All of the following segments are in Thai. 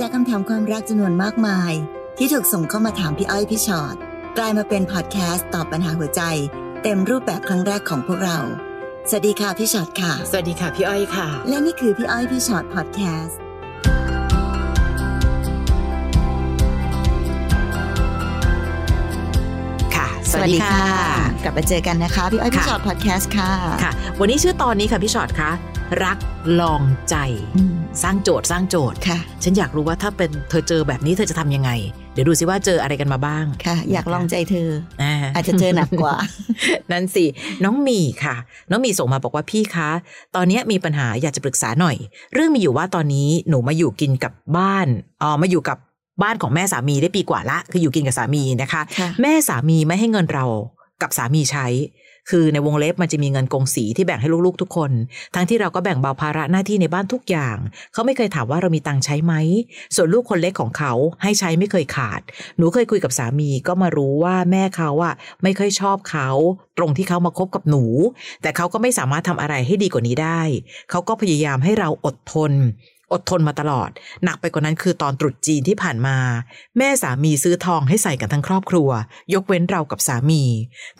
จากคำถามความรักจำนวนมากมาย ที่ถูกส่งเข้ามาถามพี่อ้อยพี่ชอ็อตกลายมาเป็นพอดแคสต์ตอบปัญหาหัวใจ เต็มรูปแบบครั้งแรกของพวกเรา สวัสดีค่ะพี่ชอ็อตค่ะ สวัสดีค่ะพี่อ้อยค่ะ และนี่คือพี่อ้อยพี่ชอ็อตพอดแคสต์ค่ะ กลับมาเจอกันนะคะ พี่อ้อยพี่ชอ็อตพอดแคสต์ค่ะค่ะ วันนี้ชื่อตอนนี้ค่ะพี่ฉอดคะ รักลองใจอืมสร้างโจทย์สร้างโจทย์ค่ะ ฉันอยากรู้ว่าถ้าเป็นเธอเจอแบบนี้เธอจะทำยังไง เดี๋ยวดูสิว่าเจออะไรกันมาบ้างค่ะ อยากลองใจเธออ่าอาจจะเจอหนักกว่า นั่นสิ น้องหมีค่ะ น้องหมีส่งมาบอกว่าพี่คะ ตอนนี้มีปัญหาอยากจะปรึกษาหน่อย เรื่องมีอยู่ว่าตอนนี้หนูมาอยู่กินกับบ้านอ๋อมาอยู่กับบ้านของแม่สามีได้ปีกว่าละ คืออยู่กินกับสามีนะคะค่ะแม่สามีไม่ให้เงินเรากับสามีใช้ คือในวงเล็บมันจะมีเงินกงสีที่แบ่งให้ลูกๆทุกคน ทั้งที่เราก็แบ่งเบาภาระหน้าที่ในบ้านทุกอย่าง เขาไม่เคยถามว่าเรามีตังค์ใช้ไหม ส่วนลูกคนเล็กของเขาให้ใช้ไม่เคยขาด หนูเคยคุยกับสามีก็มารู้ว่าแม่เขาอะไม่ค่อยชอบเขา ตรงที่เขามาคบกับหนู แต่เขาก็ไม่สามารถทำอะไรให้ดีกว่านี้ได้ เขาก็พยายามให้เราอดทน อดทนมาตลอด หนักไปกว่านั้นคือตอนตรุษจีนที่ผ่านมา แม่สามีซื้อทองให้ใส่กันทั้งครอบครัว ยกเว้นเรากับสามี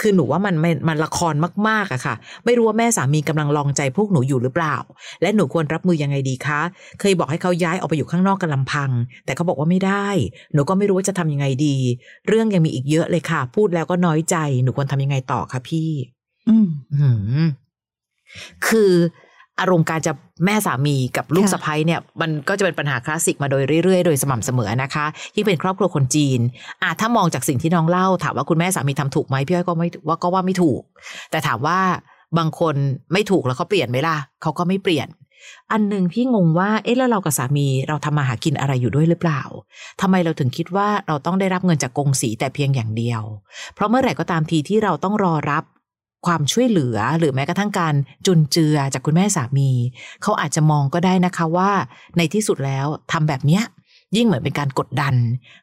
คือหนูว่ามันมันมันละครมากๆอะค่ะ ไม่รู้ว่าแม่สามีกำลังลองใจพวกหนูอยู่หรือเปล่า และหนูควรรับมือยังไงดีคะ เคยบอกให้เขาย้ายออกไปอยู่ข้างนอกกันลำพัง แต่เขาบอกว่าไม่ได้ หนูก็ไม่รู้ว่าจะทำยังไงดี เรื่องยังมีอีกเยอะเลยค่ะ พูดแล้วก็น้อยใจ หนูควรทำยังไงต่อคะพี่ อืมอื้อหือคือ อารมณ์การจะแม่สามีกับลูกค่ะสะใภ้เนี่ยมันก็จะเป็นปัญหาคลาสสิกมาโดยเรื่อยๆ โดยสม่ำเสมอนะคะที่งเป็นครอบครัวคนจีนอะถ้ามองจากสิ่งที่น้องเล่า ถามว่าคุณแม่สามีทำถูกไหมพี่อ้อยก็ไม่ว่าก็ว่าไม่ถูก แต่ถามว่าบางคนไม่ถูกแล้วเขาเปลี่ยนไหมล่ะเขาก็ไม่เปลี่ยน อันหนึ่งพี่งงว่าเอ๊ะแล้วเรากับสามีเราทำมาหากินอะไรอยู่ด้วยหรือเปล่าทำไมเราถึงคิดว่าเราต้องได้รับเงินจากกงสีแต่เพียงอย่างเดียว เพราะเมื่อไหร่ก็ตามทีที่เราต้องรอรับ ความช่วยเหลือหรือแม้กระทั่งการจุนเจือจากคุณแม่สามี เขาอาจจะมองก็ได้นะคะว่า ในที่สุดแล้วทำแบบเนี้ยยิ่งเหมือนเป็นการกดดัน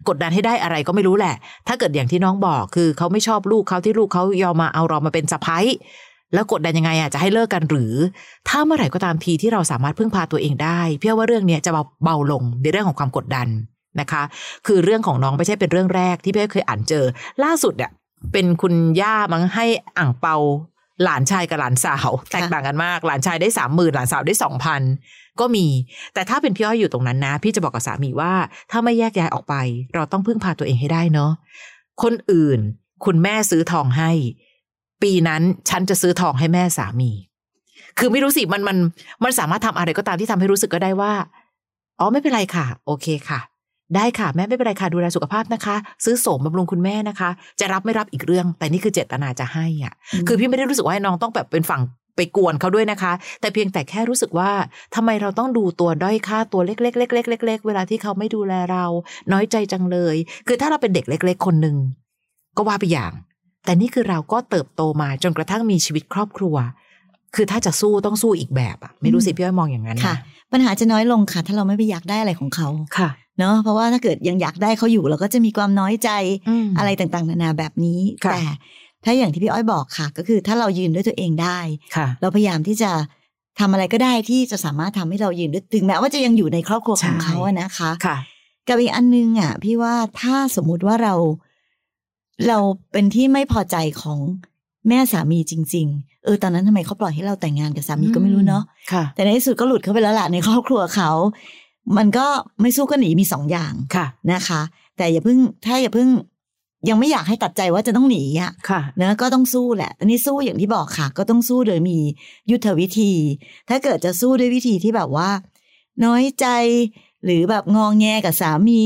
กดดันให้ได้อะไรก็ไม่รู้แหละ ถ้าเกิดอย่างที่น้องบอกคือเขาไม่ชอบลูกเขาที่ลูกเขายอมมาเอาเรามาเป็นสะพ้ายแล้วกดดันยังไงอะจะให้เลิกกันหรือ ถ้าเมื่อไหร่ก็ตามทีที่เราสามารถพึ่งพาตัวเองได้ เพี่อว่าเรื่องเนี้ยจะเบาเบาลงในเรื่องของความกดดันนะคะ คือเรื่องของน้องไม่ใช่เป็นเรื่องแรกที่พี่เคยอ่านเจอ ล่าสุดเนี่ย เป็นคุณย่ามั้งให้อ่างเปาหลานชายกับหลานสาว แตกต่างกันมาก หลานชายได้สามหมื่นหลานสาวได้สองพันก็มี แต่ถ้าเป็นพี่อ้อยอยู่ตรงนั้นนะ พี่จะบอกกับสามีว่า ถ้าไม่แยกย้ายออกไป เราต้องพึ่งพาตัวเองให้ได้เนาะคนอื่น คุณแม่ซื้อทองให้ ปีนั้นฉันจะซื้อทองให้แม่สามี คือไม่รู้สิมันมันมันสามารถทำอะไรก็ตามที่ทำให้รู้สึกก็ได้ว่าอ๋อไม่เป็นไรค่ะ โอเคค่ะ ได้ค่ะแม่ไม่เป็นไรค่ะดูแลสุขภาพนะคะ ซื้อโสมบำรุงคุณแม่นะคะ จะรับไม่รับอีกเรื่อง แต่นี่คือเจตนาจะให้อะอืมคือพี่ไม่ได้รู้สึกว่าให้น้องต้องแบบเป็นฝั่งไปกวนเขาด้วยนะคะ แต่เพียงแต่แค่รู้สึกว่าทำไมเราต้องดูตัวด้อยค่าตัวเล็กๆๆๆๆๆเวลาที่เขาไม่ดูแลเรา น้อยใจจังเลย คือถ้าเราเป็นเด็กเล็ก ๆ คนหนึ่งก็ว่าไปอย่าง แต่นี่คือเราก็เติบโตมาจนกระทั่งมีชีวิตครอบครัว คือถ้าจะสู้ต้องสู้อีกแบบอะไม่รู้สิพี่อ้อยมองอย่างนั้นนะค่ะ ปัญหาจะน้อยลงค่ะ ถ้าเราไม่ไปอยากได้อะไรของเขาค่ะเนาะเพราะว่าถ้าเกิดยังอยากได้เขาอยู่ เราก็จะมีความน้อยใจมอะไรต่างๆ นานาแบบนี้ค่ะแต่ถ้าอย่างที่พี่อ้อยบอกค่ะ ก็คือถ้าเรายืนด้วยตัวเองได้ค่ะเราพยายามที่จะทำอะไรก็ได้ที่จะสามารถทำให้เรายืนด้วยถึงแม้ว่าจะยังอยู่ในครอบครัวของใช่เขาอะนะคะค่ะกับอีกอันนึงอะ พี่ว่าถ้าสมมุติว่าเรา เราเป็นที่ไม่พอใจของแม่สามีจริงๆ เออตอนนั้นทำไมเขาปล่อยให้เราแต่งงานกับสามีก็ไม่รู้เนาะค่ะแต่ในที่สุดก็หลุดเข้าไปแล้วล่ะในครอบครัวเขา มันก็ไม่สู้ก็หนีมีสองอย่างค่ะนะคะ แต่อย่าเพิ่งถ้าอย่าเพิ่งยังไม่อยากให้ตัดใจว่าจะต้องหนีอะค่ะเนอะก็ต้องสู้แหละอันนี้สู้อย่างที่บอกค่ะ ก็ต้องสู้โดยมียุทธวิธี ถ้าเกิดจะสู้ด้วยวิธีที่แบบว่า น้อยใจหรือแบบงองแงกับสามี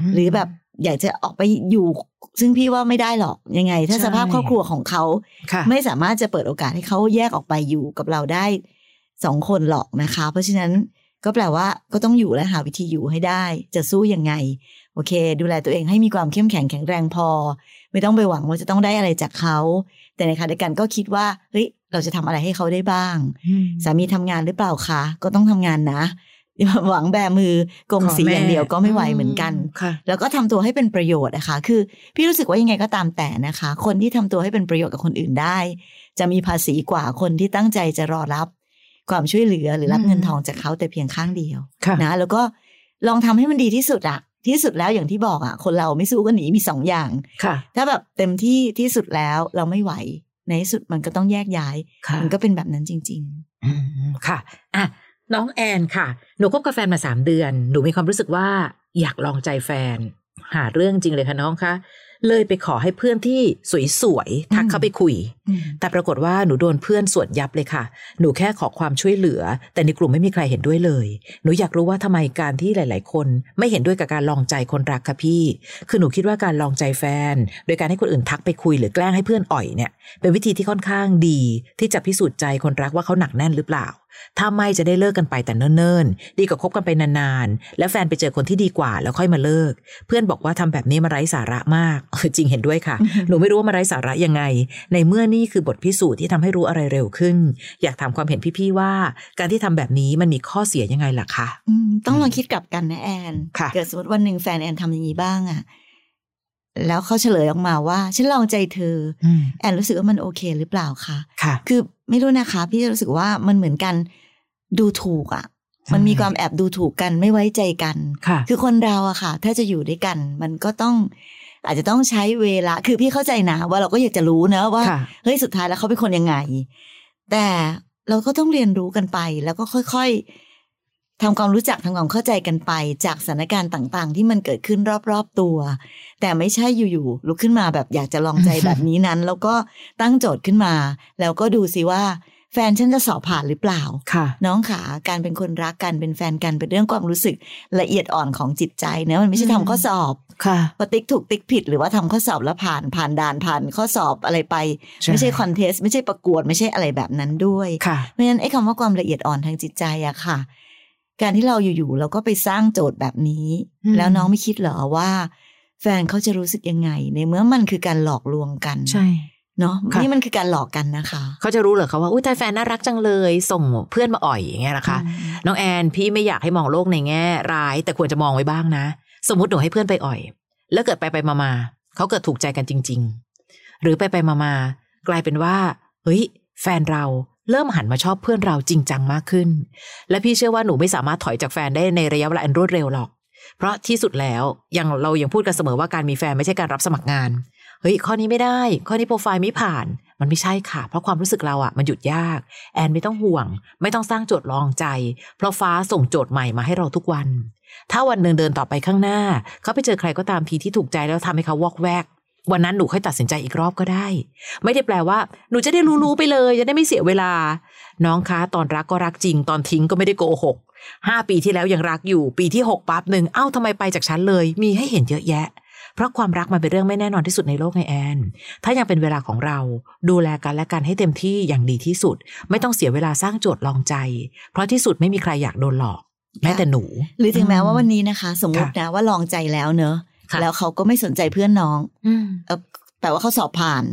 อืมหรือแบบอยากจะออกไปอยู่ ซึ่งพี่ว่าไม่ได้หรอกยังไง ถ้าใช่สภาพครอบครัวของเขาค่ะไม่สามารถจะเปิดโอกาสให้เขาแยกออกไปอยู่กับเราได้สองคนหรอกนะคะ เพราะฉะนั้นก็แปลว่าก็ต้องอยู่และหาวิธีอยู่ให้ได้ จะสู้ยังไง โอเค ดูแลตัวเองให้มีความเข้มแข็งแข็งแรงพอ ไม่ต้องไปหวังว่าจะต้องได้อะไรจากเขา แต่ในขณะเดียวกันก็คิดว่าเฮ้ยเราจะทำอะไรให้เขาได้บ้าง สามีทำงานหรือเปล่าคะก็ต้องทำงานนะอย่า หวังแบมือกงสีอย่างเดียวก็ไม่ไหวเหมือนกันค่ะแล้วก็ทำตัวให้เป็นประโยชน์นะคะ คือ พี่รู้สึกว่ายังไงก็ตามแต่นะคะ คนที่ทำตัวให้เป็นประโยชน์กับคนอื่นได้ จะมีภาษีกว่าคนที่ตั้งใจจะรอรับ ความช่วยเหลือหรือรับอืมเงินทองจากเขาแต่เพียงข้างเดียวค่ะนะแล้วก็ลองทำให้มันดีที่สุดอะที่สุดแล้วอย่างที่บอกอะคนเราไม่สู้ก็หนีมีสองอย่างค่ะถ้าแบบเต็มที่ที่สุดแล้วเราไม่ไหวในที่สุดมันก็ต้องแยกย้ายค่ะมันก็เป็นแบบนั้นจริงอืมค่ะอะ น้องแอนค่ะ หนูคบกับแฟนมาสามเดือน หนูมีความรู้สึกว่าอยากลองใจแฟน หาเรื่องจริงเลยค่ะน้องคะ เลยไปขอให้เพื่อนที่สวยๆทักเข้าไปคุย แต่ปรากฏว่าหนูโดนเพื่อนสวดยับเลยค่ะ หนูแค่ขอความช่วยเหลือ แต่ในกลุ่มไม่มีใครเห็นด้วยเลย หนูอยากรู้ว่าทำไมการที่หลาย ๆ คนไม่เห็นด้วยกับการลองใจคนรักค่ะพี่ คือหนูคิดว่าการลองใจแฟน โดยการให้คนอื่นทักไปคุยหรือแกล้งให้เพื่อนอ่อยเนี่ย เป็นวิธีที่ค่อนข้างดี ที่จะพิสูจน์ใจคนรักว่าเขาหนักแน่นหรือเปล่า ถ้าไม่จะได้เลิกกันไปแต่เนิ่น ๆ ดีกว่าคบกันไปนาน ๆ แล้วแฟนไปเจอคนที่ดีกว่าแล้วค่อยมาเลิก เพื่อนบอกว่าทำแบบนี้มาไร้สาระมากจริงเห็นด้วยค่ะ หนูไม่รู้ว่ามาไร้สาระยังไง ในเมื่อนี่คือบทพิสูจน์ที่ทำให้รู้อะไรเร็วขึ้น อยากถามความเห็นพี่ๆว่า การที่ทำแบบนี้มันมีข้อเสียยังไงล่ะคะอืมต้องลองคิดกลับกันนะแอนค่ะเกิดสมมติวันหนึ่งแฟนแอนทำอย่างนี้บ้างอะแล้วเขาเฉลยออกมาว่า ฉันลองใจเธออืมแอนรู้สึกว่ามันโอเคหรือเปล่าคะค่ะ คือไม่รู้นะคะ พี่รู้สึกว่ามันเหมือนกันดูถูกอะ่ะ มันมีความแอบดูถูกกันไม่ไว้ใจกัน ค่ะ คือคนเราอะค่ะ ถ้าจะอยู่ด้วยกัน มันก็ต้อง อาจจะต้องใช้เวลา คือพี่เข้าใจนะว่าเราก็อยากจะรู้นะว่าค่ะเฮ้ยสุดท้ายแล้วเขาเป็นคนยังไง แต่เราก็ต้องเรียนรู้กันไป แล้วก็ค่อยๆทำความรู้จักทำความเข้าใจกันไป จากสถานการณ์ต่างๆ ที่มันเกิดขึ้นรอบๆตัว แต่ไม่ใช่อยู่ๆลุกขึ้นมาแบบอยากจะลองใจแบบนี้นั้น แล้วก็ตั้งโจทย์ขึ้นมา แล้วก็ดูสิว่า แฟนฉันจะสอบผ่านหรือเปล่าค่ะน้องขาการเป็นคนรักกันเป็นแฟนกันเป็นเรื่องความรู้สึกละเอียดอ่อนของจิตใจนะมันไม่ใช่ทำข้อสอบค่ะพอติ๊กถูกติ๊กผิด หรือว่าทำข้อสอบแล้วผ่านผ่านด่านผ่านข้อสอบอะไรไปใช่ไม่ใช่คอนเทสต์ไม่ใช่ประกวดไม่ใช่อะไรแบบนั้นด้วยค่ะเพราะฉะนั้นไอ้คำว่าความละเอียดอ่อนทางจิตใจอะค่ะ การที่เราอยู่ๆเราก็ไปสร้างโจทย์แบบนี้อืมแล้วน้องไม่คิดเหรอว่า แฟนเขาจะรู้สึกยังไง ในเมื่อมันคือการหลอกลวงกันใช่ เนาะค่ะนี่มันคือการหลอกกันนะคะ เขาจะรู้เหรอคะว่าอุ้ยแต่แฟนน่ารักจังเลย ส่งเพื่อนมาอ่อยอย่างเงี้ยนะคะอืมน้องแอนพี่ไม่อยากให้มองโลกในแง่ร้าย แต่ควรจะมองไว้บ้างนะ สมมติหนูให้เพื่อนไปอ่อย แล้วเกิดไปไปมามาเขาเกิดถูกใจกันจริง ๆ หรือไปไปมามากลายเป็นว่าเฮ้ย แฟนเราเริ่มหันมาชอบเพื่อนเราจริงจังมากขึ้น และพี่เชื่อว่าหนูไม่สามารถถอยจากแฟนได้ในระยะเวลาอันรวดเร็วหรอก เพราะที่สุดแล้วยังเรายังพูดกันเสมอว่าการมีแฟนไม่ใช่การรับสมัครงาน เฮ้ยข้อนี้ไม่ได้ ข้อนี้โปรไฟล์ไม่ผ่าน มันไม่ใช่ค่ะ เพราะความรู้สึกเราอะมันหยุดยาก แอนไม่ต้องห่วง ไม่ต้องสร้างโจทย์ลองใจ เพราะฟ้าส่งโจทย์ใหม่มาให้เราทุกวัน ถ้าวันหนึ่งเดินต่อไปข้างหน้า เขาไปเจอใครก็ตามทีที่ถูกใจแล้วทำให้เขาวอกแวกวันนั้นหนูค่อยตัดสินใจอีกรอบก็ได้ ไม่ได้แปลว่า หนูจะได้รู้ๆไปเลย จะได้ไม่เสียเวลา น้องคะตอนรักก็รักจริง ตอนทิ้งก็ไม่ได้โกหกห้าปีที่แล้วยังรักอยู่ ปีที่หกปั๊บหนึ่งเอ้าทำไมไปจากฉันเลย มีให้เห็นเยอะแยะ เพราะความรักมันเป็นเรื่องไม่แน่นอนที่สุดในโลกไงแอน ถ้ายังเป็นเวลาของเราดูแลกันและกันให้เต็มที่อย่างดีที่สุด ไม่ต้องเสียเวลาสร้างโจทย์ลองใจ เพราะที่สุดไม่มีใครอยากโดนหลอกแม้แต่หนู หรือถึงแม้ว่าวันนี้นะคะ สมมติค่ะนะว่าลองใจแล้วเนอะค่ะแล้วเขาก็ไม่สนใจเพื่อนน้องอืมเออแต่ว่าเขาสอบผ่าน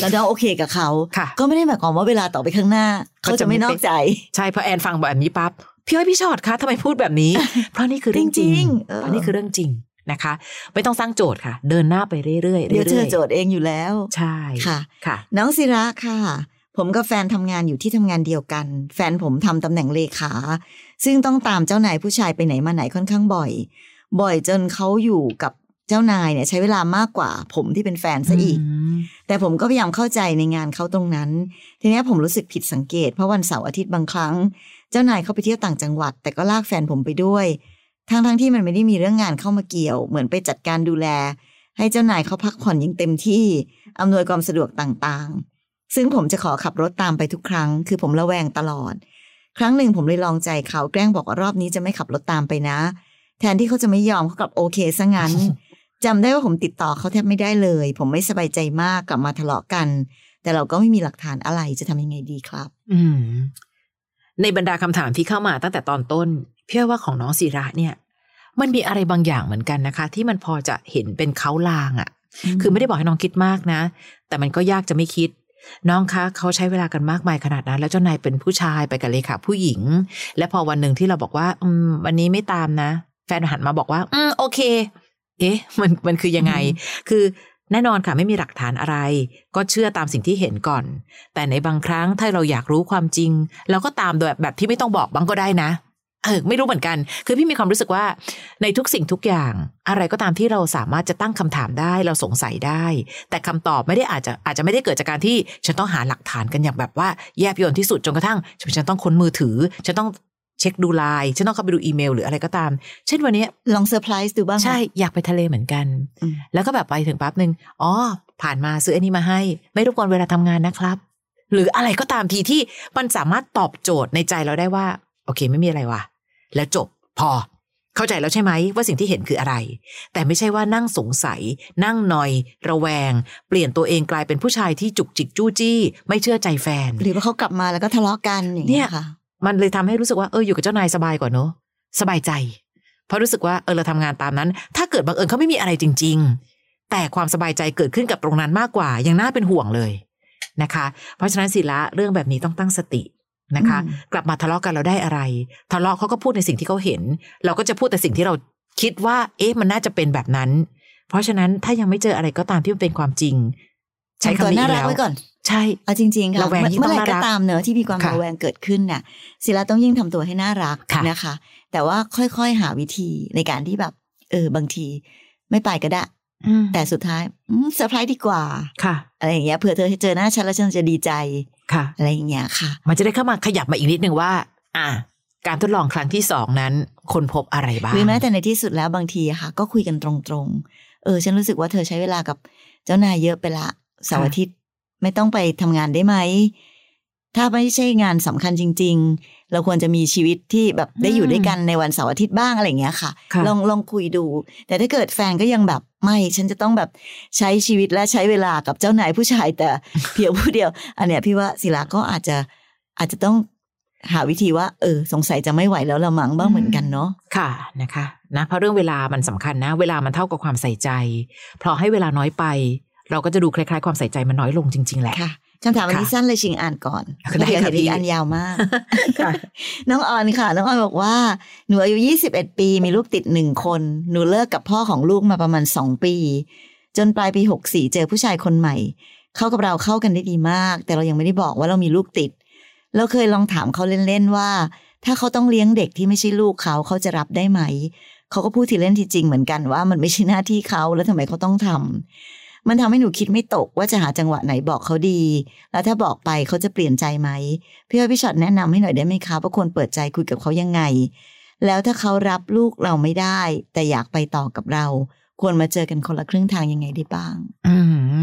แล้วน้องโอเคกับเขาค่ะก็ไม่ได้หมายความว่าเวลาต่อไปข้างหน้า เขาจะไม่นอกใจ ใช่เพราะแอนฟังแบบนี้ปั๊บพี่อ้อยพี่ชอดคะทำไมพูดแบบนี้ เพราะนี่คือเรื่องจริจริงงๆเออเพราะนี่คือเรื่องจริง นะคะ ไม่ต้องสร้างโจทย์ค่ะ เดินหน้าไปเรื่อยๆเดี๋ยวเจรื่ออยโจทย์เองอยู่แล้วๆใช่ค่ะค่ะ น้องศิระค่ะ ผมกับแฟนทำงานอยู่ที่ทำงานเดียวกัน แฟนผมทำตำแหน่งเลขา ซึ่งต้องตามเจ้านายผู้ชายไปไหนมาไหนค่อนข้างบ่อย บ่อยจนเขาอยู่กับเจ้านายเนี่ยใช้เวลามากกว่า ผมที่เป็นแฟนซะอีกมแต่ผมก็พยายามเข้าใจในงานเขาตรงนั้น ทีเนี้ยผมรู้สึกผิดสังเกต เพราะวันเสาร์อาทิตย์บางครั้ง เจ้านายเขาไปเที่ยวต่างจังหวัด แต่ก็ลากแฟนผมไปด้วย ทั้งทั้งๆที่มันไม่ได้มีเรื่องงานเข้ามาเกี่ยว เหมือนไปจัดการดูแล ให้เจ้านายเขาพักผ่อนอย่างเต็มที่อำนวยความสะดวกต่างๆ ซึ่งผมจะขอขับรถตามไปทุกครั้ง คือผมระแวงตลอด ครั้งหนึ่งผมเลยลองใจเขาแกล้งบอกว่ารอบนี้จะไม่ขับรถตามไปนะ แทนที่เขาจะไม่ยอมเขากลับโอเคซะงั้นจำได้ว่าผมติดต่อเขาแทบไม่ได้เลย ผมไม่สบายใจมากกลับมาทะเลาะกัน แต่เราก็ไม่มีหลักฐานอะไรจะทำยังไงดีครับ อืมในบรรดาคำถามที่เข้ามาตั้งแต่ตอนต้น พี่อ้อยว่าของน้องศิระเนี่ย มันมีอะไรบางอย่างเหมือนกันนะคะ ที่มันพอจะเห็นเป็นเขาลางอะ่ะ คือไม่ได้บอกให้น้องคิดมากนะ แต่มันก็ยากจะไม่คิด น้องคะเขาใช้เวลากันมากมายขนาดนั้น แล้วเจ้านายเป็นผู้ชายไปกับเลขาผู้หญิง และพอวันหนึ่งที่เราบอกว่า อืม วันนี้ไม่ตามนะ แฟนหันมาบอกว่า อืมโอเค เอ๊ะ มันมันคือยังไง คือแน่นอนค่ะไม่มีหลักฐานอะไร ก็เชื่อตามสิ่งที่เห็นก่อน แต่ในบางครั้งถ้าเราอยากรู้ความจริง เราก็ตามแบบแบบที่ไม่ต้องบอกบ้างก็ได้นะ เออไม่รู้เหมือนกัน คือพี่มีความรู้สึกว่าในทุกสิ่งทุกอย่าง อะไรก็ตามที่เราสามารถจะตั้งคำถามได้เราสงสัยได้ แต่คำตอบไม่ได้อาจจะอาจจะไม่ได้เกิดจากการที่ฉันต้องหาหลักฐานกันอย่างแบบว่าแยบยลที่สุดจนกระทั่งฉันต้องค้นมือถือฉันต้องเช็คดูไลน์ฉันต้องเข้าไปดูอีเมลหรืออะไรก็ตาม เช่นวันนี้ลองเซอร์ไพรส์ดูบ้างไหมใช่ อยากไปทะเลเหมือนกันอืมแล้วก็แบบไปถึงปั๊บหนึ่งอ๋อ ผ่านมาซื้ออันนี้มาให้ ไม่รบกวนเวลาทำงานนะครับ หรืออะไรก็ตามทีที่มันสามารถตอบโจทย์ในใจเราได้ว่าโอเคไม่มีอะไรว่ะ แล้วจบพอ เข้าใจแล้วใช่ไหมว่าสิ่งที่เห็นคืออะไร แต่ไม่ใช่ว่านั่งสงสัย นั่งนอย ระแวง เปลี่ยนตัวเองกลายเป็นผู้ชายที่จุกจิกจู้จี้ ไม่เชื่อใจแฟน หรือว่าเขากลับมาแล้วก็ทะเลาะกันอย่างเงี้ยค่ะ มันเลยทำให้รู้สึกว่าเอออยู่กับเจ้านายสบายกว่าเนอะสบายใจเพราะรู้สึกว่าเออเราทำงานตามนั้น ถ้าเกิดบังเอิญเขาไม่มีอะไรจริง ๆ แต่ความสบายใจเกิดขึ้นกับตรงนั้นมากกว่ายังน่าเป็นห่วงเลยนะคะ เพราะฉะนั้นศิละเรื่องแบบนี้ต้องตั้งสติ นะคะอืมกลับมาทะเลาะกันเราได้อะไร ทะเลาะเขาก็พูดในสิ่งที่เขาเห็น เราก็จะพูดแต่สิ่งที่เราคิดว่า เอ๊ะมันน่าจะเป็นแบบนั้น เพราะฉะนั้นถ้ายังไม่เจออะไรก็ตามที่มันเป็นความจริง ใช้ทำตัวคำนี้น่าอีกรักแล้วไว้ก่อนใช่เอาจริงๆค่ะระแวงยิ่งเมื่อไหร่ต้องน่ารัก็กตามเนอะที่มีความค่ะระแวงเกิดขึ้นน่ะศิลาต้องยิ่งทำตัวให้น่ารักค่ะนะคะ แต่ว่าค่อยๆหาวิธีในการที่แบบ เออบางที ไม่ไปก็ได้อืมแต่สุดท้ายอืมเซอร์ไพรส์ดีกว่าค่ะ อะไรอย่างเงี้ยเผื่อเธอเจอหน้าฉันแล้วฉันจะดีใจ ค่ะ อะไรอย่างเงี้ยค่ะ มันจะได้เข้ามาขยับมาอีกนิดนึงว่า อ่าการทดลองครั้งที่สองนั้น คนพบอะไรบ้างหรือแม้แต่ในที่สุดแล้วบางทีอะค่ะ ก็คุยกันตรงๆ เออ ฉันรู้สึกว่าเธอใช้เวลากับเจ้านายเยอะไปละเสาร์อาทิตย์ไม่ต้องไปทำงานได้ไหม ถ้าไม่ใช่งานสำคัญจริง ๆ เราควรจะมีชีวิตที่แบบได้อยู่ด้วยกันในวันเสาร์อาทิตย์บ้างอะไรอย่างเงี้ยค่ะค่ะ ลองลองคุยดู แต่ถ้าเกิดแฟนก็ยังแบบไม่ ฉันจะต้องแบบใช้ชีวิตและใช้เวลากับเจ้านายผู้ชายแต่เพียงผู้เดียว อันเนี้ยพี่ว่าศิลาก็อาจจะอาจจะต้องหาวิธีว่าเออสงสัยจะไม่ไหวแล้วละมั้งบ้างเหมือนกันเนาะค่ะนะคะนะเพราะเรื่องเวลามันสำคัญนะ เวลามันเท่ากับความใส่ใจ เพราะให้เวลาน้อยไป เราก็จะดูคล้ายๆ ความใส่ใจมันน้อยลงจริง ๆแหละ ค่ะคำถามวันนี้ค่ะสั้นเลยชิงอ่านก่อนได้เดี๋ยวค่ะเห็นอีพี่กอันยาวมากค่ะน้องออนค่ะ น้องออนบอกว่า หนูอายุ21ปี มีลูกติดหนึ่งคน หนูเลิกกับพ่อของลูกมาประมาณ2ปี จนปลายปี64เจอผู้ชายคนใหม่ เข้ากับเราเข้ากันได้ดีมาก แต่เรายังไม่ได้บอกว่าเรามีลูกติด เราเคยลองถามเขาเล่นๆว่า ถ้าเขาต้องเลี้ยงเด็กที่ไม่ใช่ลูกเขาเขาจะรับได้ไหม เขาก็พูดทีเล่นทีจริงเหมือนกันว่ามันไม่ใช่หน้าที่เขาแล้วทำไมเขาต้องทำ มันทำให้หนูคิดไม่ตกว่าจะหาจังหวะไหนบอกเขาดี แล้วถ้าบอกไปเขาจะเปลี่ยนใจไหมพี่อ้อยพี่ช็อตแนะนำให้หน่อยได้ไหมคะว่าควรเปิดใจคุยกับเขายังไง แล้วถ้าเขารับลูกเราไม่ได้ แต่อยากไปต่อกับเรา ควรมาเจอกันคนละครึ่งทางยังไงได้บ้าง อืม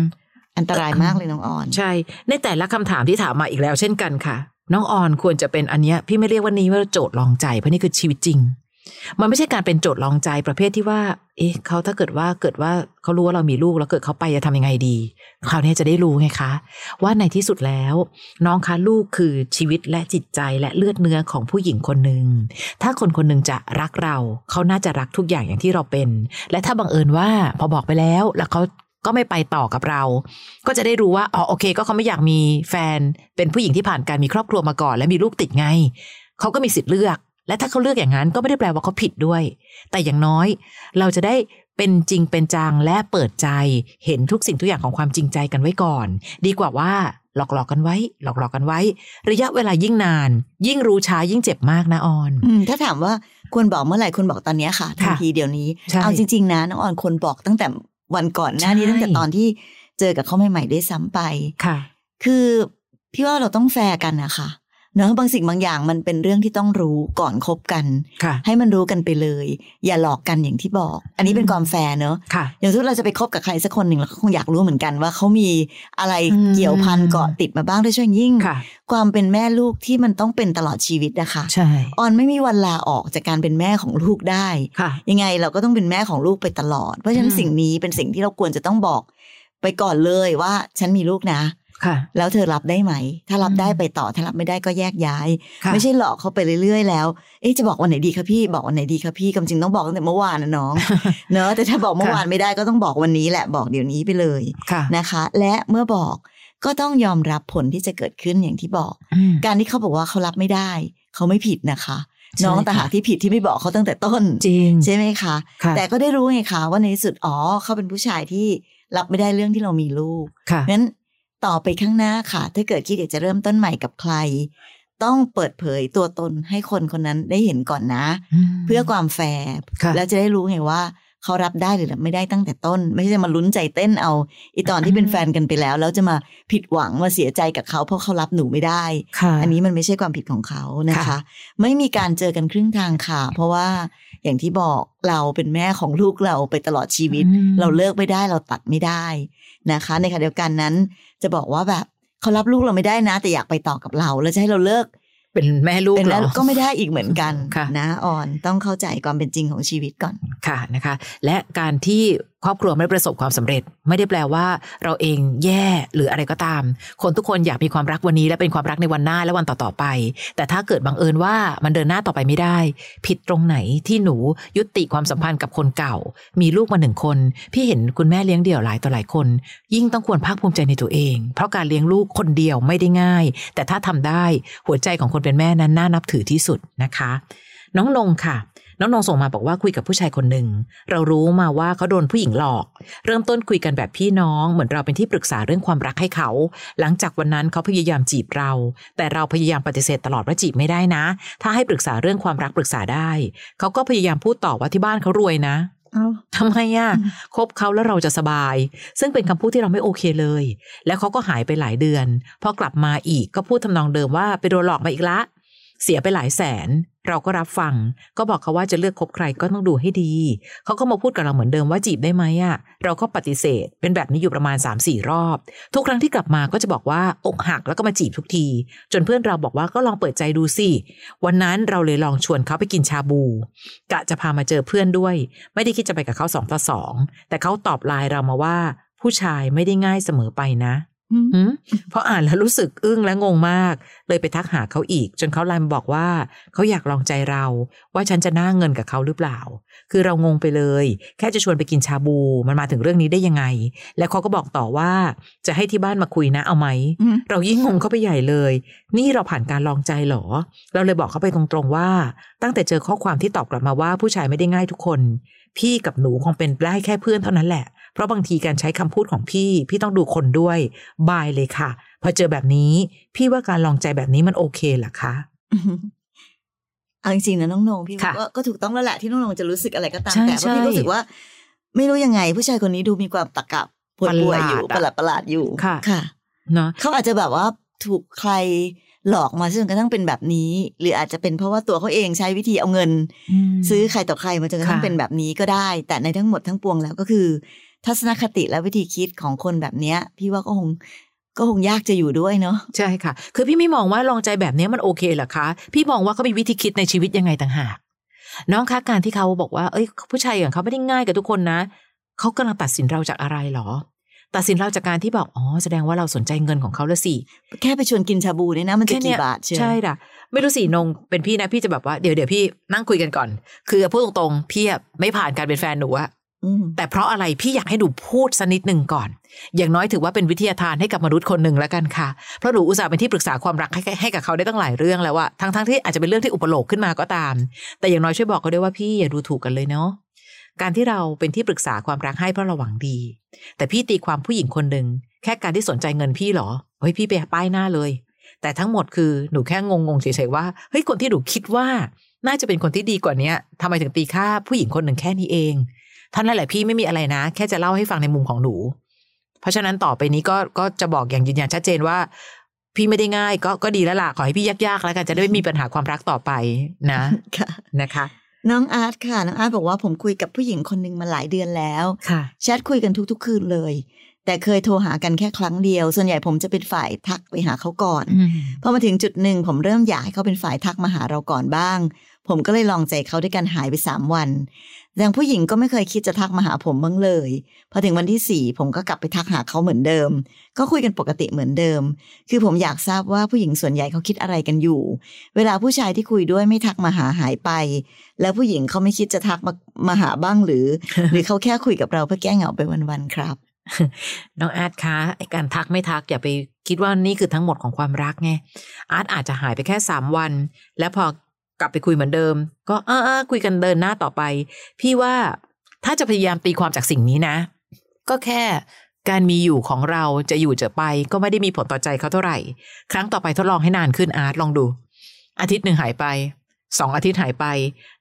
อันตรายมากเลยน้องออน ใช่ ในแต่ละคำถามที่ถามมาอีกแล้วเช่นกันค่ะ น้องออนควรจะเป็นอันเนี้ยพี่ไม่เรียกว่านี้ว่าโจทย์ลองใจเพราะนี่คือชีวิตจริง มันไม่ใช่การเป็นโจทย์ลองใจประเภทที่ว่า เอ๊ะเขาถ้าเกิดว่าเกิดว่าเขารู้ว่าเรามีลูกแล้วเกิดเขาไปจะทำยังไงดี คราวนี้จะได้รู้ไงคะ ว่าในที่สุดแล้ว น้องคะลูกคือชีวิตและจิตใจและเลือดเนื้อของผู้หญิงคนหนึ่ง ถ้าคนคนหนึ่งจะรักเรา เขาน่าจะรักทุกอย่างอย่างที่เราเป็น และถ้าบังเอิญว่าพอบอกไปแล้วแล้วเขาก็ไม่ไปต่อกับเรา ก็จะได้รู้ว่า อ๋อ โอเค ก็เขาไม่อยากมีแฟน เป็นผู้หญิงที่ผ่านการมีครอบครัวมาก่อน และมีลูกติดไง เขาก็มีสิทธิ์เลือก และถ้าเขาเลือกอย่างนั้นก็ไม่ได้แปลว่าเขาผิดด้วย แต่อย่างน้อย เราจะได้เป็นจริงเป็นจังและเปิดใจ เห็นทุกสิ่งทุกอย่างของความจริงใจกันไว้ก่อน ดีกว่าว่าหลอกหลอกๆกันไว้ หลอกหลอกๆกันไว้ ระยะเวลายิ่งนาน ยิ่งรู้ช้ายิ่งเจ็บมากนะออนอืมถ้าถามว่าควรบอกเมื่อไหร่ควรบอกตอนเนี้ยค่ะทันค่ะทีเดี๋ยวนี้ใช่เอาจริง ๆ นะน้องออนควรบอกตั้งแต่วันก่อนหน้านี้ใช่ตั้งแต่ตอนที่เจอกับเขาใหม่ๆด้วยซ้ำไปค่ะ คือพี่ว่าเราต้องแฟร์กันนะคะ เนอะบางสิ่งบางอย่างมันเป็นเรื่องที่ต้องรู้ก่อนคบกันค่ะให้มันรู้กันไปเลย อย่าหลอกกันอย่างที่บอก อันนี้เป็นความแฟร์เนอะค่ะอย่างสมมติเราจะไปคบกับใครสักคนหนึ่งเราก็คงอยากรู้เหมือนกันว่าเขามีอะไรอืมเกี่ยวพันเกาะติดมาบ้างโดยเฉพาะอย่างยิ่งค่ะความเป็นแม่ลูกที่มันต้องเป็นตลอดชีวิตนะคะใช่ออนไม่มีวันลาออกจากการเป็นแม่ของลูกได้ค่ะยังไงเราก็ต้องเป็นแม่ของลูกไปตลอด เพราะฉะนั้นอืมสิ่งนี้เป็นสิ่งที่เราควรจะต้องบอกไปก่อนเลยว่าฉันมีลูกนะ ค่ะ แล้วเธอรับได้ไหม ถ้ารับอืมได้ไปต่อถ้ารับไม่ได้ก็แยกย้ายค่ะไม่ใช่หลอกเขาไปเรื่อยๆ แล้ว เอ๊ะจะบอกวันไหนดีคะพี่บอกวันไหนดีคะพี่กำจริงต้องบอกตั้งแต่เมื่อวานนะน้องเนอะแต่ถ้าบอกเมื่อวานไม่ได้ก็ต้องบอกวันนี้แหละบอกเดี๋ยวนี้ไปเลยค่ะนะคะ และเมื่อบอกก็ต้องยอมรับผลที่จะเกิดขึ้นอย่างที่บอกอืมการที่เขาบอกว่าเขารับไม่ได้ เขาไม่ผิดนะคะใช่น้องแต่หากค่ะที่ผิดที่ไม่บอกเขาตั้งแต่ต้นจริงใช่ไหมคะค่ะแต่ก็ได้รู้ไงคะว่าในที่สุดอ๋อเขาเป็นผู้ชายที่รับไม่ได้เรื่องที่เรามีลูกค่ะงั้น ต่อไปข้างหน้าค่ะ ถ้าเกิดคิดอยากจะเริ่มต้นใหม่กับใคร ต้องเปิดเผยตัวตนให้คนคนนั้นได้เห็นก่อนนะมเพื่อความแฟร์ค่ะแล้วจะได้รู้ไงว่าเขารับได้หรือรับไม่ได้ตั้งแต่ต้น ไม่ใช่จะมาลุ้นใจเต้นเอาอีตอนที่เป็นแฟนกันไปแล้ว แล้วจะมาผิดหวังมาเสียใจกับเขาเพราะเขารับหนูไม่ได้ค่ะอันนี้มันไม่ใช่ความผิดของเขานะคะค่ะไม่มีการเจอกันครึ่งทางค่ะ เพราะว่าอย่างที่บอกเราเป็นแม่ของลูกเราไปตลอดชีวิตอืมเราเลิกไม่ได้เราตัดไม่ได้ นะคะ ในขณะเดียวกันนั้น จะบอกว่าแบบเขารับลูกเราไม่ได้นะ แต่อยากไปต่อกับเรา แล้วจะให้เราเลิก เป็นแม่ลูกเป็นเหรแล้วอก็ไม่ได้อีกเหมือนกันค่ะนะอ่อนต้องเข้าใจความเป็นจริงของชีวิตก่อน ค่ะนะคะ และการที่ครอบครัวไม่ประสบความสำเร็จ ไม่ได้แปลว่า เราเองแย่หรืออะไรก็ตาม คนทุกคนอยากมีความรักวันนี้ และเป็นความรักในวันหน้าและวันต่อๆไป แต่ถ้าเกิดบังเอิญว่ามันเดินหน้าต่อไปไม่ได้ ผิดตรงไหนที่หนูยุติความสัมพันธ์กับคนเก่า มีลูกมาหนึ่งคน พี่เห็นคุณแม่เลี้ยงเดี่ยวหลายต่อหลายคน ยิ่งต้องควรภาคภูมิใจในตัวเอง เพราะการเลี้ยงลูกคนเดียวไม่ได้ง่าย แต่ถ้าทำได้หัวใจของคนเป็นแม่นั้นน่านับถือที่สุดนะคะ น้องนงค่ะ น้องนงส่งมาบอกว่าคุยกับผู้ชายคนหนึ่ง เรารู้มาว่าเขาโดนผู้หญิงหลอก เริ่มต้นคุยกันแบบพี่น้องเหมือนเราเป็นที่ปรึกษาเรื่องความรักให้เขา หลังจากวันนั้นเขาพยายามจีบเรา แต่เราพยายามปฏิเสธตลอดว่าจีบไม่ได้นะ ถ้าให้ปรึกษาเรื่องความรักปรึกษาได้ เขาก็พยายามพูดต่อว่าที่บ้านเขารวยนะเอาทำไมอะอืมคบเขาแล้วเราจะสบาย ซึ่งเป็นคำพูดที่เราไม่โอเคเลย แล้วเขาก็หายไปหลายเดือน พอกลับมาอีกก็พูดทำนองเดิมว่าไปโดนหลอกมาอีกละ เสียไปหลายแสน เราก็รับฟัง ก็บอกเขาว่าจะเลือกคบใครก็ต้องดูให้ดี เขาก็มาพูดกับเราเหมือนเดิมว่าจีบได้ไหมอะ เราก็ปฏิเสธ เป็นแบบนี้อยู่ประมาณ 3-4 รอบ ทุกครั้งที่กลับมาก็จะบอกว่าอกหักแล้วก็มาจีบทุกที จนเพื่อนเราบอกว่าก็ลองเปิดใจดูสิ วันนั้นเราเลยลองชวนเขาไปกินชาบู กะจะพามาเจอเพื่อนด้วย ไม่ได้คิดจะไปกับเขาสองต่อสองแต่เขาตอบไลน์เรามาว่า ผู้ชายไม่ได้ง่ายเสมอไปนะ เพราะอ่านแล้วรู้สึกอึ้งและงงมาก เลยไปทักหาเขาอีก จนเขาไลน์มาบอกว่าเขาอยากลองใจเรา ว่าฉันจะน่าเงินกับเขาหรือเปล่า คือเรางงไปเลย แค่จะชวนไปกินชาบูมันมาถึงเรื่องนี้ได้ยังไง แล้วเขาก็บอกต่อว่า จะให้ที่บ้านมาคุยนะเอาไหมอืมเรายิ่งงงเข้าไปใหญ่เลย นี่เราผ่านการลองใจเหรอ เราเลยบอกเขาไปตรงๆว่า ตั้งแต่เจอข้อความที่ตอบกลับมาว่าผู้ชายไม่ได้ง่ายทุกคน พี่กับหนูคงเป็นได้แค่เพื่อนเท่านั้นแหละ เพราะบางทีการใช้คำพูดของพี่ พี่ต้องดูคนด้วยบายเลยค่ะ พอเจอแบบนี้ พี่ว่าการลองใจแบบนี้มันโอเคเหรอคะเอาจริงๆนะน้องนงพี่ค่ะว่าก็ถูกต้องแล้วแหละที่น้องนงจะรู้สึกอะไรก็ตามใช่แต่เพราะพี่ใช่รู้สึกว่า ไม่รู้ยังไง ผู้ชายคนนี้ดูมีความตะกะป่วยๆอยู่ประหลาดอะประหลาดๆอยู่ค่ะค่ะเนาะเขาอาจจะแบบว่าถูกใครหลอกมาจนกระทั่งเป็นแบบนี้ หรืออาจจะเป็นเพราะว่าตัวเขาเองใช้วิธีเอาเงินมซื้อใครต่อใครมาจนกระทั่งค่ะเป็นแบบนี้ก็ได้ แต่ในทั้งหมดทั้งปวงแล้วก็คือ ทัศนคติและวิธีคิดของคนแบบเนี้ย พี่ว่าก็คงก็คงยากจะอยู่ด้วยเนาะใช่ค่ะ คือพี่ไม่มองว่าลองใจแบบนี้มันโอเคเหรอคะพี่มองว่าเขามีวิธีคิดในชีวิตยังไงต่างหาก น้องคะการที่เขาบอกว่า เอ้ย ผู้ชายอย่างเขาไม่ได้ง่ายกับทุกคนนะเขากำลังตัดสินเราจากอะไรเหรอ ตัดสินเราจากการที่บอกอ๋อแสดงว่าเราสนใจเงินของเขาแล้วสิแค่ไปชวนกินชาบูเนี่ยนะมันจะแค่เนี้กี่ยบาทเชียวใช่ด่ะไม่รู้สินงเป็นพี่นะพี่จะแบบว่าเดี๋ยวเดี๋ยวพี่นั่งคุยกันก่อน คือพูดตรงๆพี่อะไม่ผ่านการเป็นแฟนหนูอะอืม แต่เพราะอะไรพี่อยากให้หนูพูดสักนิดหนึ่งก่อน อย่างน้อยถือว่าเป็นวิทยาทานให้กับมนุษย์คนหนึ่งแล้วกันค่ะ เพราะหนูอุตส่าห์เป็นที่ปรึกษาความรักให้ให้กับเขาได้ตั้งหลายเรื่องแล้วว่าทั้งทั้งที่อาจจะเป็นเรื่องที่อุปโลกขึ้นมาก็ตาม แต่อย่างน้อยช่วยบอกเขาด้วยว่าพี่อย่าดูถูกกันเลยเนาะการที่เราเป็นที่ปรึกษาความรักให้เพราะเราหวังดี แต่พี่ตีความผู้หญิงคนหนึ่งแค่การที่สนใจเงินพี่เหรอเฮ้ยพี่ไปป้ายหน้าเลย แต่ทั้งหมดคือหนูแค่งงๆเฉยๆว่าเฮ้ยคนที่หนูคิดว่า น่าจะเป็นคนที่ดีกว่าเนี้ยทำไมถึงตีค่าผู้หญิงคนหนึ่งแค่นี้เอง ท่านนั่นแหละพี่ไม่มีอะไรนะ แค่จะเล่าให้ฟังในมุมของหนู เพราะฉะนั้นต่อไปนี้ก็ก็จะบอกอย่างยืนยันชัดเจนว่า พี่ไม่ได้ง่าย ก็ก็ดีแล้วล่ะขอให้พี่ยากๆแล้วกันจะได้ไม่มีปัญหาความรักต่อไปนะค่ะนะคะน้องอาร์ตค่ะน้องอาร์ตบอกว่าผมคุยกับผู้หญิงคนหนึ่งมาหลายเดือนแล้วค่ะแชทคุยกันทุกๆคืนเลย แต่เคยโทรหากันแค่ครั้งเดียว ส่วนใหญ่ผมจะเป็นฝ่ายทักไปหาเขาก่อนอืมพอมาถึงจุดหนึ่งผมเริ่มอยากให้เขาเป็นฝ่ายทักมาหาเราก่อนบ้าง ผมก็เลยลองใจเขาด้วยการหายไปสามวัน อย่างผู้หญิงก็ไม่เคยคิดจะทักมาหาผมบ้างเลย พอถึงวันที่สี่ผมก็กลับไปทักหาเขาเหมือนเดิม ก็คุยกันปกติเหมือนเดิม คือผมอยากทราบว่าผู้หญิงส่วนใหญ่เขาคิดอะไรกันอยู่ เวลาผู้ชายที่คุยด้วยไม่ทักมาหาหายไป แล้วผู้หญิงเขาไม่คิดจะทักมามาหาบ้างหรือ หรือเขาแค่คุยกับเราเพื่อแก้เหงาไปวันๆครับ น้องอาร์ตคะไอการทักไม่ทักอย่าไปคิดว่านี่คือทั้งหมดของความรักไงอาร์ตอาจจะหายไปแค่สามวัน แล้วพอ กลับไปคุยเหมือนเดิม ก็เออเออคุยกันเดินหน้าต่อไป พี่ว่าถ้าจะพยายามตีความจากสิ่งนี้นะ ก็แค่การมีอยู่ของเราจะอยู่จะไป ก็ไม่ได้มีผลต่อใจเขาเท่าไหร่ ครั้งต่อไปทดลองให้นานขึ้นอาร์ตลองดู อาทิตย์หนึ่งหายไปสองอาทิตย์หายไป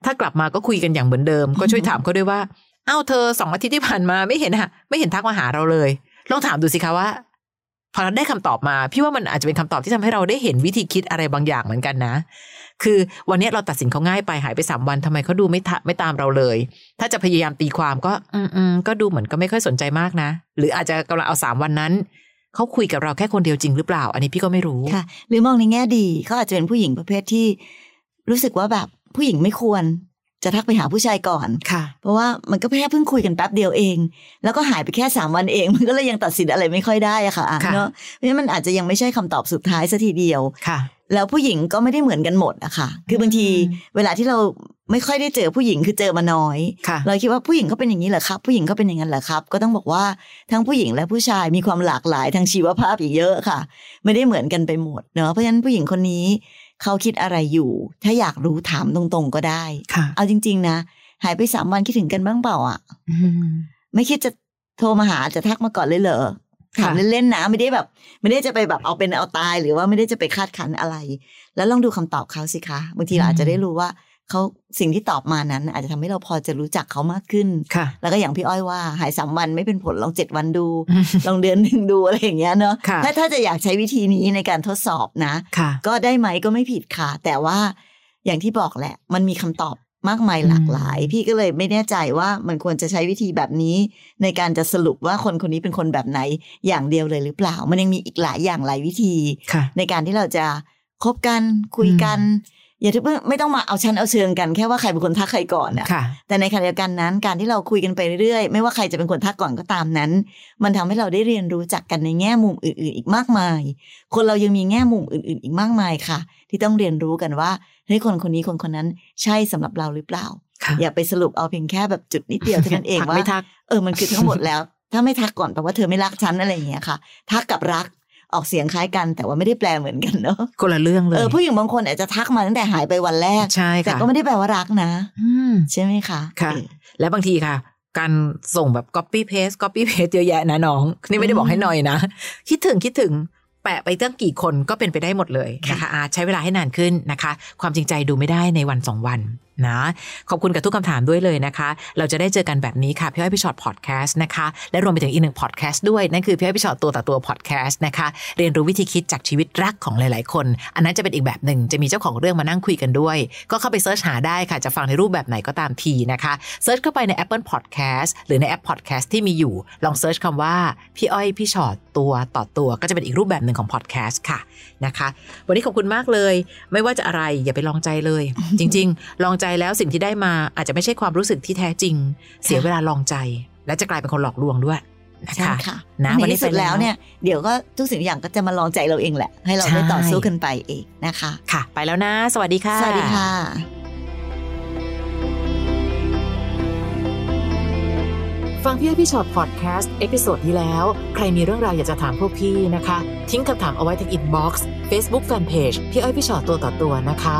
ถ้ากลับมาก็คุยกันอย่างเหมือนเดิม ก็ช่วยถามเขาด้วยว่าเอ้าเธอสองอาทิตย์ที่ผ่านมาไม่เห็นอะไม่เห็นทักมาหาเราเลย ลองถามดูสิคะว่า พอเราได้คำตอบมา พี่ว่ามันอาจจะเป็นคำตอบที่ทำให้เราได้เห็นวิธีคิดอะไรบางอย่างเหมือนกันนะ คือวันนี้เราตัดสินเขาง่ายไปหายไปสามวันทำไมเขาดูไม่ทะไม่ตามเราเลย ถ้าจะพยายามตีความก็อืมอืมก็ดูเหมือนก็ไม่ค่อยสนใจมากนะ หรืออาจจะกำลังเอาสามวันนั้นเขาคุยกับเราแค่คนเดียวจริงหรือเปล่า อันนี้พี่ก็ไม่รู้ค่ะ หรือมองในแง่ดีเขาอาจจะเป็นผู้หญิงประเภทที่ รู้สึกว่าแบบผู้หญิงไม่ควรจะทักไปหาผู้ชายก่อนค่ะ เพราะว่ามันก็แค่เพิ่งคุยกันแป๊บเดียวเอง แล้วก็หายไปแค่สามวันเอง มันก็เลยยังตัดสินอะไรไม่ค่อยได้อะค่ะอะค่ะเนาะเพราะฉะนั้นมันอาจจะยังไม่ใช่คำตอบสุดท้ายสัทีเดียวค่ะ แล้วผู้หญิงก็ไม่ได้เหมือนกันหมดอะค่ะ คือบางทีอืมเวลาที่เราไม่ค่อยได้เจอผู้หญิงคือเจอมาน้อยค่ะเราคิดว่าผู้หญิงก็เป็นอย่างนี้เหรอครับ ผู้หญิงก็เป็นอย่างนั้นเหรอครับ ก็ต้องบอกว่าทั้งผู้หญิงและผู้ชายมีความหลากหลายทางชีวภาพอีกเยอะค่ะ ไม่ได้เหมือนกันไปหมดเนาะ เพราะฉะนั้นผู้หญิงคนนี้เขาคิดอะไรอยู่ ถ้าอยากรู้ถามตรงๆก็ได้ค่ะเอาจริง ๆ นะ หายไปสามวันคิดถึงกันบ้างเปล่าอะอืมไม่คิดจะโทรมาหาจะทักมาก่อนเลยเหรอ ถามค่ะเล่นๆนะไม่ได้แบบ ไม่ได้จะไปแบบเอาเป็นเอาตาย หรือว่าไม่ได้จะไปคาดคันอะไร แล้วลองดูคำตอบเขาสิคะบางทีเราอาจจะได้รู้ว่าเขาสิ่งที่ตอบมานั้น อาจจะทำให้เราพอจะรู้จักเขามากขึ้นค่ะแล้วก็อย่างพี่อ้อยว่า หายสามวันไม่เป็นผลลองเจ็ดวันดู ลองเดือนหนึ่งดูอะไรอย่างเงี้ยเนาะค่ะถ้าถ้าจะอยากใช้วิธีนี้ในการทดสอบนะค่ะก็ได้ไหมก็ไม่ผิดค่ะ แต่ว่าอย่างที่บอกแหละ มันมีคำตอบ มากมายหลากหลายอืมพี่ก็เลยไม่แน่ใจว่ามันควรจะใช้วิธีแบบนี้ ในการจะสรุปว่าคนคนนี้เป็นคนแบบไหนอย่างเดียวเลยหรือเปล่า มันยังมีอีกหลายอย่างหลายวิธีค่ะในการที่เราจะคบกันคุยกัน อย่าทุกไม่ต้องมาเอาชั้นเอาเชิงกันแค่ว่าใครเป็นคนทักใครก่อนอะค่ะแต่ในขณะเดียวกันนั้น การที่เราคุยกันไปเรื่อยๆ ไม่ว่าใครจะเป็นคนทักก่อนก็ตามนั้น มันทำให้เราได้เรียนรู้จักกันในแง่มุมอื่น ๆ อีกมากมาย คนเรายังมีแง่มุมอื่น ๆ อีกมากมายค่ะ ที่ต้องเรียนรู้กันว่า เฮ้ยคนคนนี้คนคนนั้นใช่สำหรับเราหรือเปล่าค่ะอย่าไปสรุปเอาเพียงแค่แบบจุดนิดเดียวเท่านั้นเองทักว่าไม่ทักเออมันคือทั้งหมดแล้ว ถ้าไม่ทักก่อนแปลว่าเธอไม่รักฉันอะไรอย่างเงี้ยค่ะทักกับรักออกเสียงคล้ายกันแต่ว่าไม่ได้แปลเหมือนกันเนอะคนละเรื่องเลยเออผู้หญิงบางคนอาจจะทักมาตั้งแต่หายไปวันแรกใช่แต่ค่ะก็ไม่ได้แปลว่ารักนะอืมใช่ไหมคะค่ะเออและบางทีค่ะ การส่งแบบ copy paste copy paste เยอะแยะนะน้อง นี่ไม่ได้บอกให้หน่อยนะ คิดถึงคิดถึง แปะไปตั้งกี่คนก็เป็นไปได้หมดเลยนะคะอาจใช้เวลาให้นานขึ้นนะคะ ความจริงใจดูไม่ได้ในวันสองวัน นะ ขอบคุณกับทุกคำถามด้วยเลยนะคะ เราจะได้เจอกันแบบนี้ค่ะพี่อ้อยพี่ช็อตพอดแคสต์นะคะ และรวมไปถึงอีกหนึ่งพอดแคสต์ด้วย นั่นคือพี่อ้อยพี่ช็อตตัวต่อตัวพอดแคสต์นะคะ เรียนรู้วิธีคิดจากชีวิตรักของหลาย ๆ คน อันนั้นจะเป็นอีกแบบหนึ่งจะมีเจ้าของเรื่องมานั่งคุยกันด้วย ก็เข้าไป search หาได้ค่ะ จะฟังในรูปแบบไหนก็ตามทีนะคะ search เข้าไปใน Apple Podcast หรือในแอป Podcast ที่มีอยู่ ลอง search คำว่าพี่อ้อยพี่ช็อตตัวต่อตัวก็จะเป็นอีกรูปแบบหนึ่งของพอดแคสต์ค่ะนะคะ วันนี้ขอบคุณมากเลย ไม่ว่าจะอะไรอย่าไปลองใจเลย จริง ๆ ลองใจแล้วสิ่งที่ได้มาอาจจะไม่ใช่ความรู้สึกที่แท้จริง เสียเวลาลองใจ และจะกลายเป็นคนหลอกลวงด้วยนะใช่คะค่ะนะในวันนี้ที่สุดไปแล้วแล้วเนี่ยเดี๋ยวก็ทุกสิ่งทุกอย่างก็จะมาลองใจเราเองแหละ ให้เราได้ใช่ต่อสู้กันไปเองนะคะ ค่ะ ไปแล้วนะ สวัสดีค่ะ สวัสดีค่ะ ฟังพี่อ้อยพี่ช็อตพอดแคสต์ episode ที่แล้ว ใครมีเรื่องราวอยากจะถามพวกพี่นะคะ ทิ้งคำถามเอาไว้ที่ inbox Facebook fanpage พี่อ้อยพี่ช็อตตัวต่อตัวนะคะ